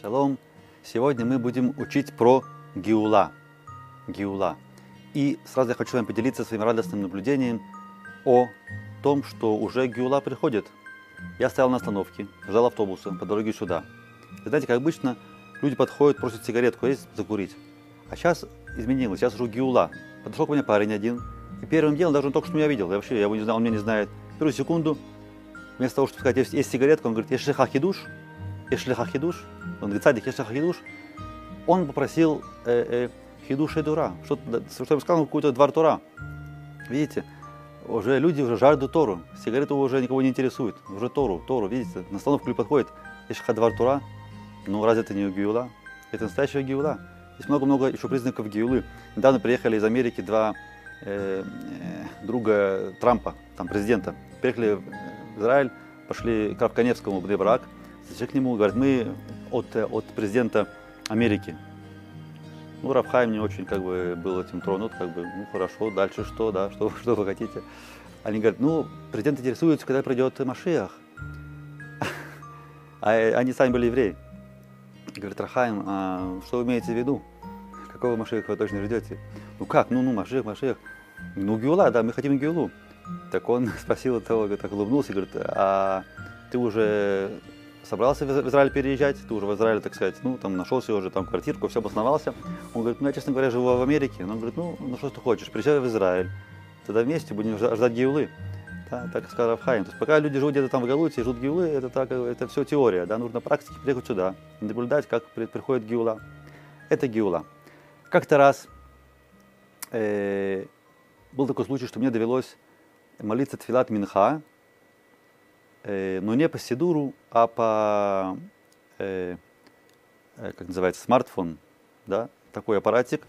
Шалом. Сегодня мы будем учить про Гиула. Гиула. И сразу я хочу с вами поделиться своим радостным наблюдением о том, что уже Гиула приходит. Я стоял на остановке, ждал автобуса по дороге сюда. И знаете, как обычно, люди подходят, просят сигаретку есть закурить. А сейчас изменилось, сейчас уже Гиула. Подошел ко мне парень один, и первым делом, даже он только что меня видел, я вообще, я его не знал, он меня не знает. Первую секунду, вместо того, чтобы сказать, есть, есть сигаретка, он говорит, есть шихахидуш, есть шихахидуш, он говорит, садик, есть шихахидуш. Он попросил э, э, хидуш и дура, что-то, что я сказал, какую-то двор тура. Видите, уже люди уже жаждут Тору, сигареты уже никого не интересует, уже Тору, Тору, видите, на остановку люди подходит, есть двор тура, ну разве это не Гиула? Это настоящая Гиула. Есть много-много еще признаков Гиулы. Недавно приехали из Америки два э, э, друга Трампа, там президента. Приехали в Израиль, пошли к Равканевскому в брак. Зашли к нему, говорят, мы от, от президента Америки. Ну, Рафхайм не очень как бы был этим тронут, как бы, ну хорошо, дальше что, да, что, что вы хотите. Они говорят, ну, президент интересуется, когда придет Машиах. А они сами были евреи. Говорит, Рахаим, а что вы имеете в виду? Какого Машиаха вы точно ждете? Ну как, ну, ну, Машиах, Машиах. Ну, Геула, да, мы хотим Геулу. Так он спросил того, так улыбнулся говорит, а ты уже собрался в Израиль переезжать, ты уже в Израиле, так сказать, ну, там нашел себе уже там квартирку, все обосновался. Он говорит, ну, я, честно говоря, живу в Америке. Он говорит, ну, ну, что ты хочешь, приезжай в Израиль, тогда вместе будем ждать Геулы. Да, так сказал Рафхайм. То есть пока люди живут где-то там в Галуте, ждут Геулы, это, так, это все теория, да, нужно практике приехать сюда, наблюдать, как приходит Геула. Это Геула. Как-то раз э, был такой случай, что мне довелось молиться Тфилат Минха, но не по Сидуру, а по, э, э, как называется, смартфон, да, такой аппаратик.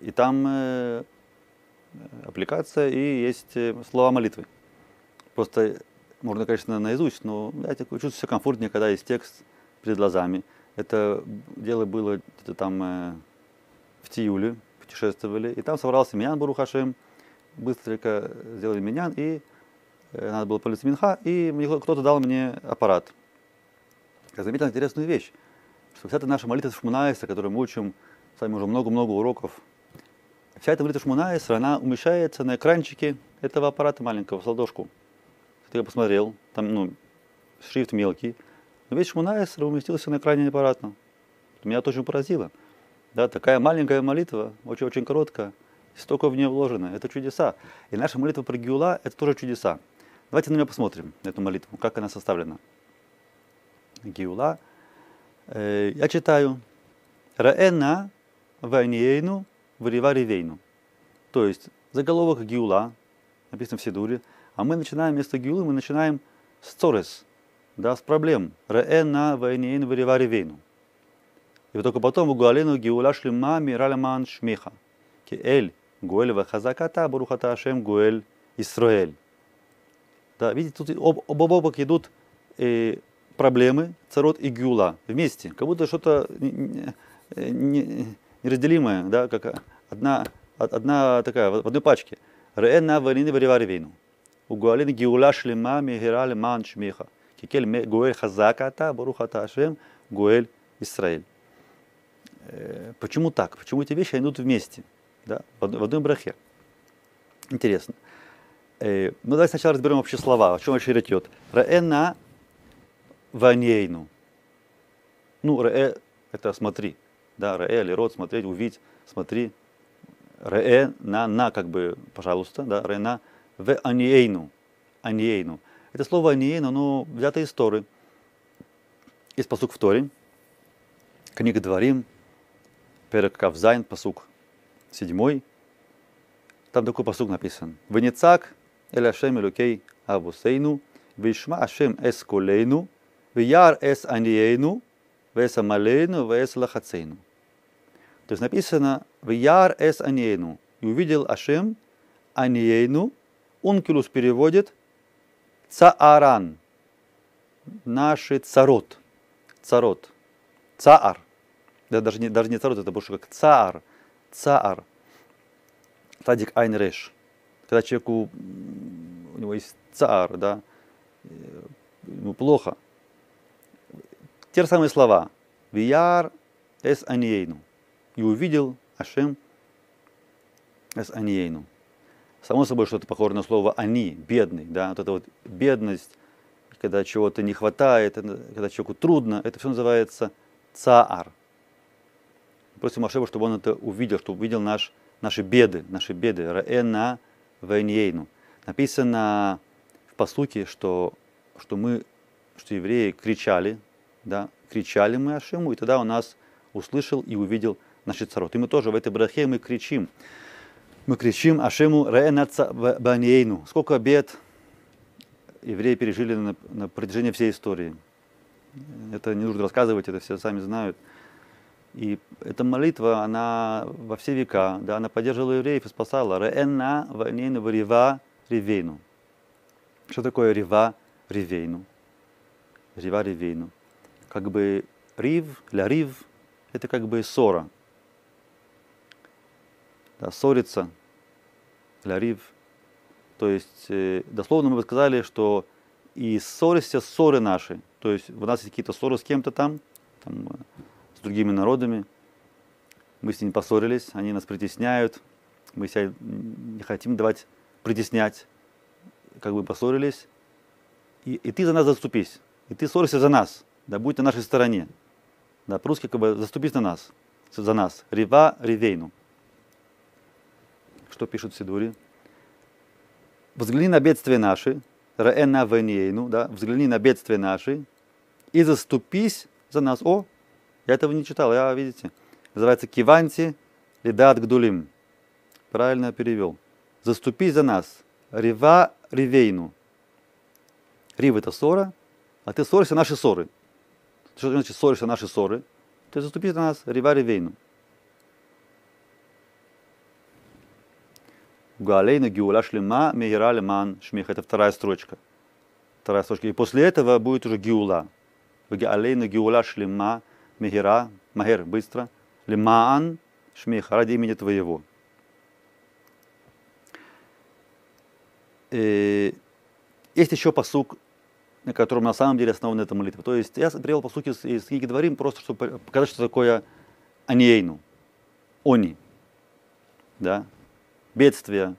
И там э, аппликация и есть э, слова молитвы. Просто можно, конечно, наизусть, но я чувствую себя комфортнее, когда есть текст перед глазами. Это дело было где-то там э, в Тиюле, путешествовали, и там собрался Минян Барухашем, быстренько сделали Минян, и э, надо было политься Минха, и кто-то дал мне аппарат. Я заметил интересную вещь, что вся эта наша молитва Шмунайса, которую мы учим с вами уже много-много уроков, вся эта молитва Шмунайса, она умещается на экранчике этого аппарата маленького, в ладошку. Я посмотрел, там ну, шрифт мелкий, но весь Шмунайсер уместился на экране аппаратно. Меня это очень поразило. Да, такая маленькая молитва, очень-очень короткая, столько в нее вложено. Это чудеса. И наша молитва про Гиула – это тоже чудеса. Давайте на нее посмотрим, эту молитву, как она составлена. Гиула. Э, я читаю. Раэна вайниейну варива ревейну. То есть заголовок Гиула, написано в Сидуре, а мы начинаем вместо Гиулы, мы начинаем с Цорес, да, с проблем. Раэна вайниейну варива ревейну. И только потом в Гуалину Гиула шлема мираляман шмиха. Эль Гуэль вахазаката барухата Ашем Гуэль Исраэль. Да, видите, тут об, об обок идут э, проблемы, царот и гюла вместе, как будто что-то неразделимое, да, как одна, одна такая, в одной пачке. Реэна варины вариваривейну. У гуалин гиула шлема мигерали ман шмиха. Кикель гуэль хазаката барухата Ашем Гуэль Исраэль. Почему так? Почему эти вещи идут вместе? Да, в одной брахе. Интересно. Ну, давайте сначала разберем вообще слова, о чем вообще речь идет. Раэна ванейну. Ну, раэ – это смотри. Да, раэ или рот, смотреть, увидеть, смотри. Раэ на, на, как бы, пожалуйста, да, раэна в аниейну. Аниейну. Это слово аниейну, оно взято из Торы. Есть посук в Торе. Книга Дворим, Перек Кавзайн, посук седьмой. Там такой посук написан. Венецак эль Ашем элюкей авусейну, вишма Ашем эс колейну, вияр эс аниейну, вес амалейну, вес лахацейну. То есть написано вияр эс аниейну. И увидел Ашем аниейну, Ункилус переводит цааран, наши царот, царот, цаар. Да, даже не, даже не царот, это больше как цаар, цаар. Тадик айн реш. Когда человеку, у него есть цаар, да, ему плохо. те же самые слова. Вияр эс аниейну. И увидел Ашем эс аниейну. Само собой, что-то похоже на слово «они», «бедный». Да? Вот эта вот бедность, когда чего-то не хватает, когда человеку трудно, это все называется цаар. Просим Ашева, чтобы он это увидел, чтобы увидел наш, наши беды, наши беды. Раэна вайньейну. Написано в посуке, что, что мы, что евреи кричали, да, кричали мы Ашему, и тогда он нас услышал и увидел наши царот. И мы тоже в этой брахе мы кричим. Мы кричим Ашему Раэна баньейну. Сколько бед евреи пережили на, на протяжении всей истории. Это не нужно рассказывать, это все сами знают. И эта молитва, она во все века, да, она поддерживала евреев и спасала. Реэнна ванейну рива ривейну. Что такое рива ривейну? Рива ривейну. Как бы рив, для рив, это как бы ссора. Да, ссориться, для рив. То есть, э, дословно мы бы сказали, что и ссоришься ссоры наши. То есть, у нас есть какие-то ссоры с кем-то там, там с другими народами. Мы с ними поссорились, они нас притесняют, мы себя не хотим давать притеснять, как бы поссорились. И, и ты за нас заступись, и ты ссоришься за нас, да будь на нашей стороне. Да, по-русски как бы заступись на нас, за нас. Рива ривейну. Что пишут в Сидуре? Взгляни на бедствия наши, раэна венейну, да, взгляни на бедствия наши и заступись за нас. О, я этого не читал, я, видите, называется Киванти Лидат Гдулим. Правильно перевел. Заступи за нас. Рива Ривейну. Рив это ссора, а ты ссоришься наши ссоры. Что значит ссоришься наши ссоры? Ты заступи за нас. Рива Ривейну. Галейна Гиула Шлема Мегера Леман Шмех. Это вторая строчка. Вторая строчка. И после этого будет уже Гиула. Галейна Гиула Шлема Мегера, Магер, быстро, Лимаан, Шмих, ради имени Твоего. И есть еще посук, на котором на самом деле основана эта молитва. То есть я привел посуки из, из книги Дворим, просто чтобы показать, что такое аниейну, они, да, бедствие,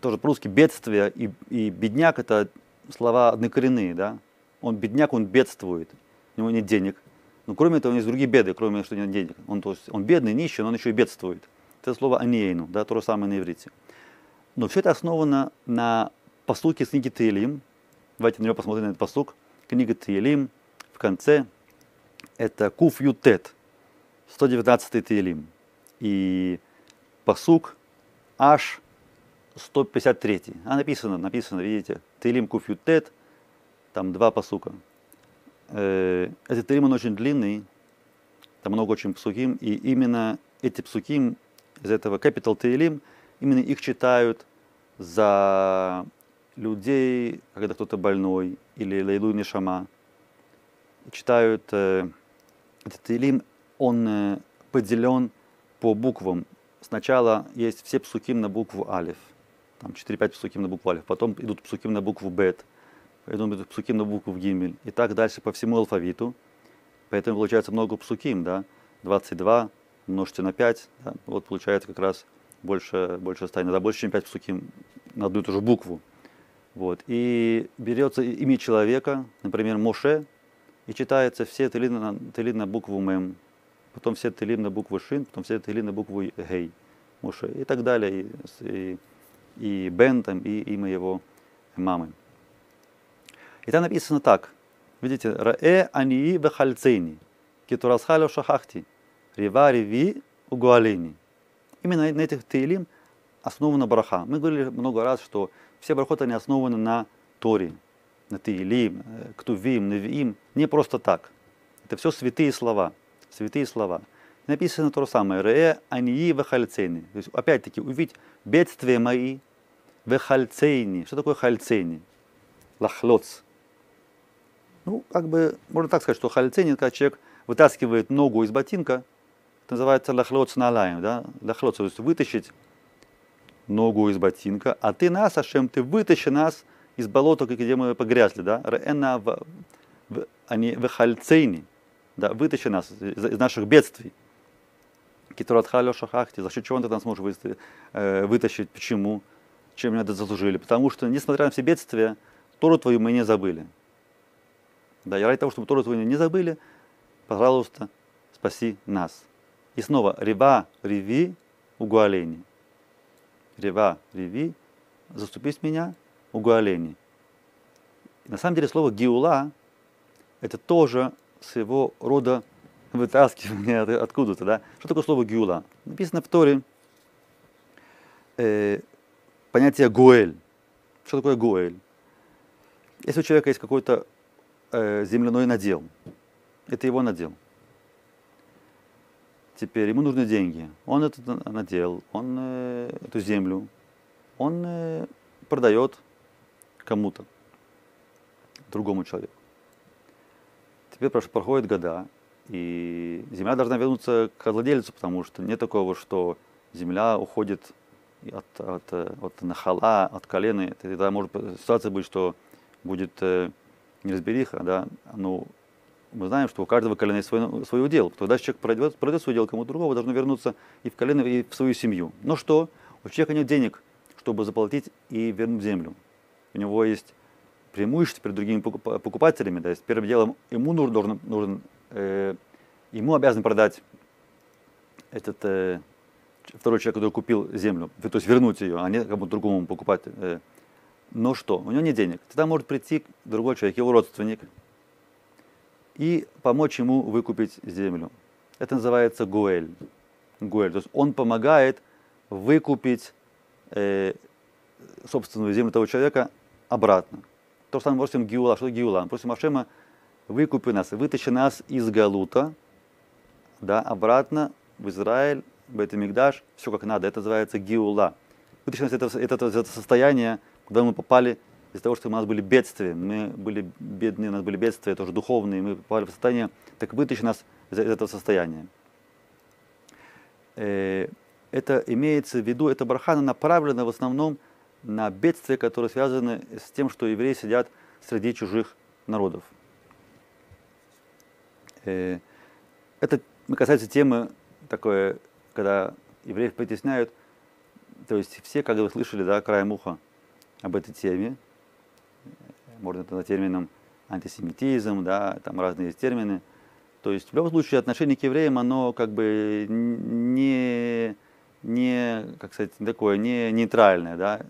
тоже по-русски бедствие и, и бедняк это слова однокоренные, да, он бедняк, он бедствует, у него нет денег, но кроме этого, у него есть другие беды, кроме того, что нет денег. Он, то есть, он бедный, нищий, но он еще и бедствует. Это слово «анейну», да, то же самое на иврите. Но все это основано на посуке с книги Таилим. Давайте на него посмотрим на этот посук. Книга Таилим в конце. Это Куф Ютет, 119 Таилим. И посук аж 153. А написано, написано, видите, Таилим Куф Ютет, там два посука. Э, этот он очень длинный, там много очень псуким, и именно эти псуким из этого Capital Тейлим, именно их читают за людей, когда кто-то больной, или Лейлу Нишама. Читают э, этот Тейлим, он э, поделен по буквам. Сначала есть все псуким на букву Алиф, там 4-5 псуким на букву Алиф, потом идут псуким на букву Бет, поэтому это псуким на букву Гимель. И так дальше по всему алфавиту. Поэтому получается много псуким, да, 22 умножьте на 5, да, вот получается как раз больше, больше ста, иногда больше, чем 5 псуким на одну и ту же букву. Вот. И берется имя человека, например, Моше, и читается все тылин на, тылин на букву Мем, потом все тылин на букву Шин, потом все тылин на букву Гей, Моше, и так далее, и, и, и Бен, там, и имя его мамы. И там написано так. Видите, Раэ ании вехальцейни, китурасхалю шахахти, рива риви угуалени. Именно на этих тейлим основана браха. Мы говорили много раз, что все брахоты, они основаны на Торе, на Теилим, э, Ктувим, Невиим, не просто так. Это все святые слова, святые слова. Написано то же самое, Ре ании вехальцейни. То есть, опять-таки, увидеть бедствия мои, вехальцейни. Что такое хальцейни? Лахлоц. Ну, как бы, можно так сказать, что халиценин, когда человек вытаскивает ногу из ботинка, это называется лахлоц налаем, да, лахлоц, то есть вытащить ногу из ботинка, а ты нас, Ашем, ты вытащи нас из болота, где мы погрязли, да, Реэна в, в, а не вехальцейни, да, вытащи нас из, из наших бедствий. Китуратхалё шахахти, за счет чего ты нас можешь э, вытащить, почему, чем это заслужили. Потому что, несмотря на все бедствия, Тору твою мы не забыли. Да, и ради того, чтобы Тору твою не забыли, пожалуйста, спаси нас. И снова, рева, реви, угуалени. Рева, реви, заступись меня, угуалени. На самом деле слово гиула – это тоже своего рода вытаскивание откуда-то, да? Что такое слово гиула? Написано в Торе э, понятие гуэль. Что такое гуэль? Если у человека есть какой-то э, земляной надел, это его надел. Теперь ему нужны деньги. Он это надел, он э, эту землю, он э, продает кому-то, другому человеку. Теперь проходят года, и земля должна вернуться к владельцу, потому что нет такого, что земля уходит от, от, от нахала, от колена. Тогда может ситуация быть, что будет неразбериха, да, ну, мы знаем, что у каждого колена есть свой, свой удел. Когда человек пройдет, пройдет свой удел кому-то другому, должно вернуться и в колено, и в свою семью. Но что? У человека нет денег, чтобы заплатить и вернуть землю. У него есть преимущество перед другими покупателями. То есть первым делом ему нужен, нужен э, ему обязан продать этот э, второй человек, который купил землю, то есть вернуть ее, а не кому-то другому покупать. Э. Но что? У него нет денег. Тогда может прийти другой человек, его родственник, и помочь ему выкупить землю. Это называется гуэль. гуэль. То есть он помогает выкупить э, собственную землю того человека обратно. То же самое просим Гиула. Что Гиула? просим Ашема, выкупи нас, вытащи нас из Галута, да, обратно в Израиль, в Бетамикдаш, все как надо. Это называется Гиула. Вытащи нас это, это, это, это состояние, куда мы попали из-за того, что у нас были бедствия, мы были бедные, у нас были бедствия тоже духовные, мы попали в состояние, так вытащи нас из этого состояния. Э, это имеется в виду, эта бархана направлена в основном на бедствия, которые связаны с тем, что евреи сидят среди чужих народов. Э, это касается темы такой, когда евреев притесняют, то есть все, как вы слышали, да, краем уха об этой теме, можно это на термином антисемитизм, да, там разные термины. То есть в любом случае отношение к евреям, оно как бы не, не как сказать, такое, не нейтральное, да.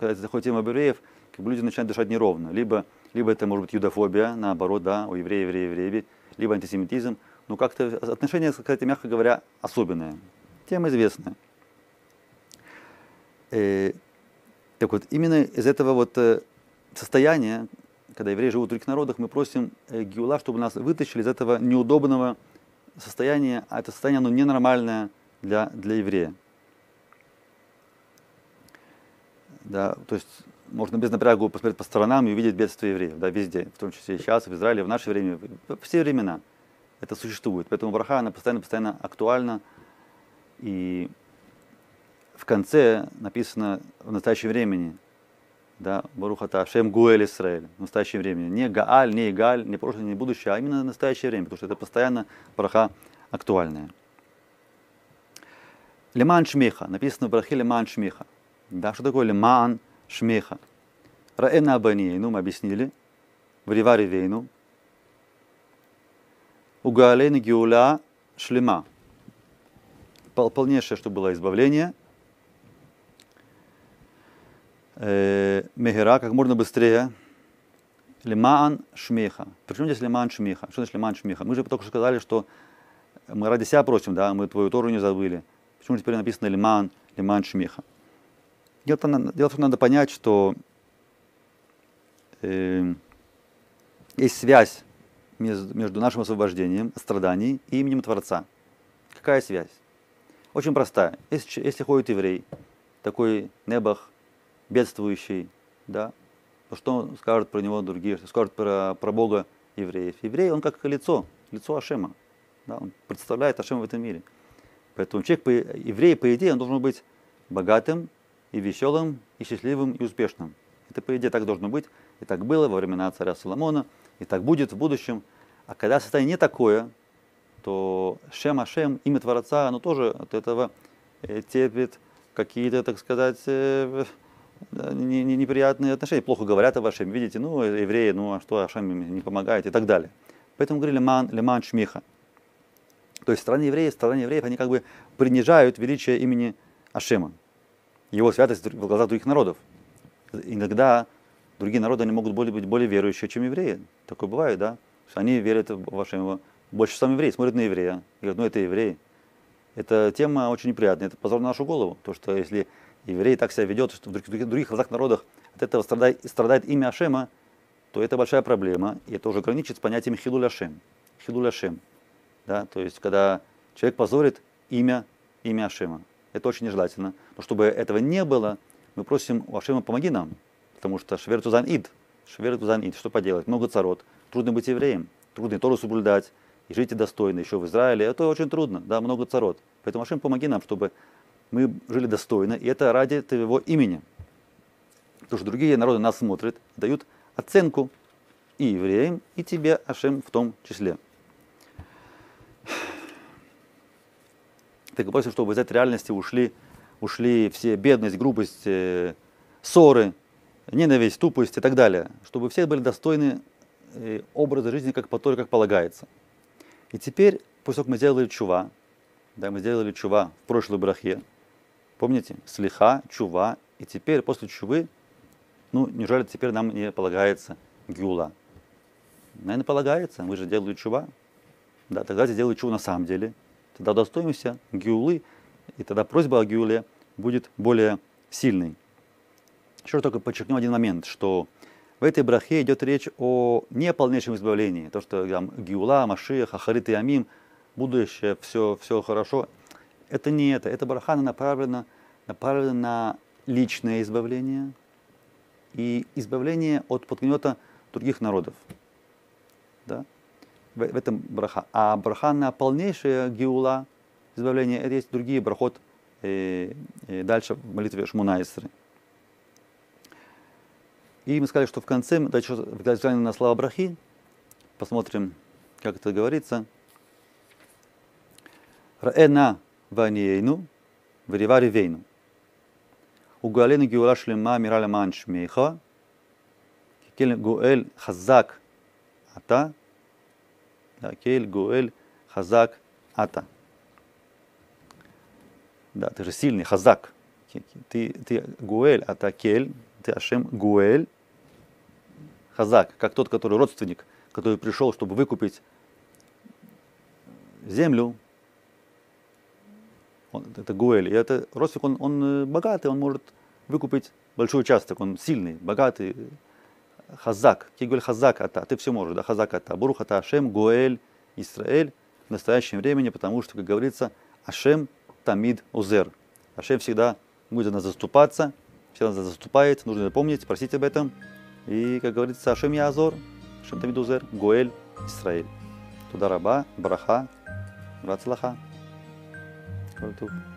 Когда заходит тема евреев, как бы люди начинают дышать неровно. Либо, либо это может быть юдофобия, наоборот, да, у евреев, евреев, евреев, либо антисемитизм. Но как-то отношение, кстати, мягко говоря, особенное. Тема известная. Так вот, именно из этого вот э, состояние, когда евреи живут в других народах, мы просим э, Гиула, чтобы нас вытащили из этого неудобного состояния, а это состояние оно ненормальное для, для еврея. Да, то есть можно без напрягу посмотреть по сторонам и увидеть бедствие евреев, да, везде, в том числе сейчас, в Израиле, в наше время, в все времена это существует. Поэтому браха, она постоянно-постоянно актуальна. И в конце написано в настоящем времени, да, Барухата, Шем Гуэль Исраэль, в настоящее время. Не Гааль, не Игаль, не прошлое, не будущее, а именно настоящее время, потому что это постоянно браха актуальная. Лиман Шмиха, написано в брахе Лиман Шмиха. Да, что такое Лиман Шмиха? Раэна Абанейну, мы объяснили, в Риваре Вейну, Угалейна Геуля Шлема. Полнейшее, что было избавление – э, Мегера как можно быстрее. Лиман Шмиха. Почему здесь Лиман Шмиха? Что значит Лиман Шмиха? Мы же только что сказали, что мы ради себя просим, да, мы твою Тору не забыли. Почему теперь написано Лиман, Лиман Шмиха? Дело, дело в том, надо понять, что э, есть связь между нашим освобождением, страданий и именем Творца. Какая связь? Очень простая. Если, если ходит еврей, такой Небах, бедствующий, да, то что скажут про него другие, что скажут про, про Бога евреев. Еврей, он как лицо, лицо Ашема, да, он представляет Ашема в этом мире. Поэтому человек, еврей, по идее, он должен быть богатым и веселым, и счастливым, и успешным. Это, по идее, так должно быть. И так было во времена царя Соломона, и так будет в будущем. А когда состояние не такое, то Шем Ашем, имя Творца, оно тоже от этого э, терпит какие-то, так сказать, э, не, не, неприятные отношения. Плохо говорят о вашем, видите, ну, евреи, ну, а что, Ашем им не помогает и так далее. Поэтому говорили леман, леман шмиха. То есть в стране евреев, в стране евреев они как бы принижают величие имени Ашема, его святость в глазах других народов. Иногда другие народы они могут более, быть более верующие, чем евреи. Такое бывает, да? Они верят в Ашема. Больше сам еврей, смотрят на еврея, говорят, ну это еврей. Эта тема очень неприятная, это позор на нашу голову. То, что если еврей так себя ведет, что в других, других глазах народах от этого страдает, страдает имя Ашема, то это большая проблема, и это уже граничит с понятием хилуль Ашем. Хилуль Ашем. Да? То есть, когда человек позорит имя, имя Ашема. Это очень нежелательно. Но чтобы этого не было, мы просим у Ашема помоги нам. Потому что Швер Тузан Ид. Швер Тузан Ид. Что поделать? Много царот. Трудно быть евреем. Трудно Тору соблюдать. И жить достойно. Еще в Израиле. Это очень трудно. Да, много царот. Поэтому Ашем помоги нам, чтобы мы жили достойно. И это ради твоего имени. Потому что другие народы нас смотрят, дают оценку и евреям, и тебе, Ашем, в том числе. Так просим, чтобы из этой реальности ушли, ушли все бедность, грубость, э, ссоры, ненависть, тупость и так далее. Чтобы все были достойны э, образа жизни, как по как полагается. И теперь, после того, как мы сделали чува, да, мы сделали чува в прошлой брахе, помните, слиха, чува, и теперь после чувы ну, неужели теперь нам не полагается гюла? Наверное, полагается, мы же делали чува. Да, тогда сделаю чува на самом деле. Тогда удостоимся гюлы, и тогда просьба о гюле будет более сильной. Еще только подчеркну один момент, что в этой брахе идет речь о не полнейшем избавлении. То, что там гюла, машиях, ахарит и амим, будущее, все, все хорошо. Это не это. Эта браха направлена, направлена на личное избавление – и избавление от подгнета других народов. Да? В, в этом браха. А браха на полнейшее геула, избавление, это есть другие брахот э, э, дальше в молитве Шмунайсры. И мы сказали, что в конце, давайте еще на слова брахи, посмотрим, как это говорится. Раэна ваниейну, варивари вейну. וגואלנו גאולה שלמה מירה למען שמך, כקל גואל חזק אתה, כקל גואל хазак ата. Да, ты же сильный, хазак. Ты, ты гуэль, а та кель, ты Ашем гуэль, хазак, как тот, который родственник, который пришел, чтобы выкупить землю, он, это Гуэль. И это родственник, он, он э, богатый, он может выкупить большой участок, он сильный, богатый. Хазак, Кигуэль Хазак Ата, ты все можешь, да, Хазак Ата. Бурух Ата Ашем, Гуэль, Израиль в настоящем времени, потому что, как говорится, Ашем Тамид Узер. Ашем всегда будет нас заступаться, всегда нас заступает, нужно помнить, просить об этом. И, как говорится, Ашем Язор, Ашем Тамид Узер, Гуэль, Израиль. Туда раба, браха, рацлаха. परंतु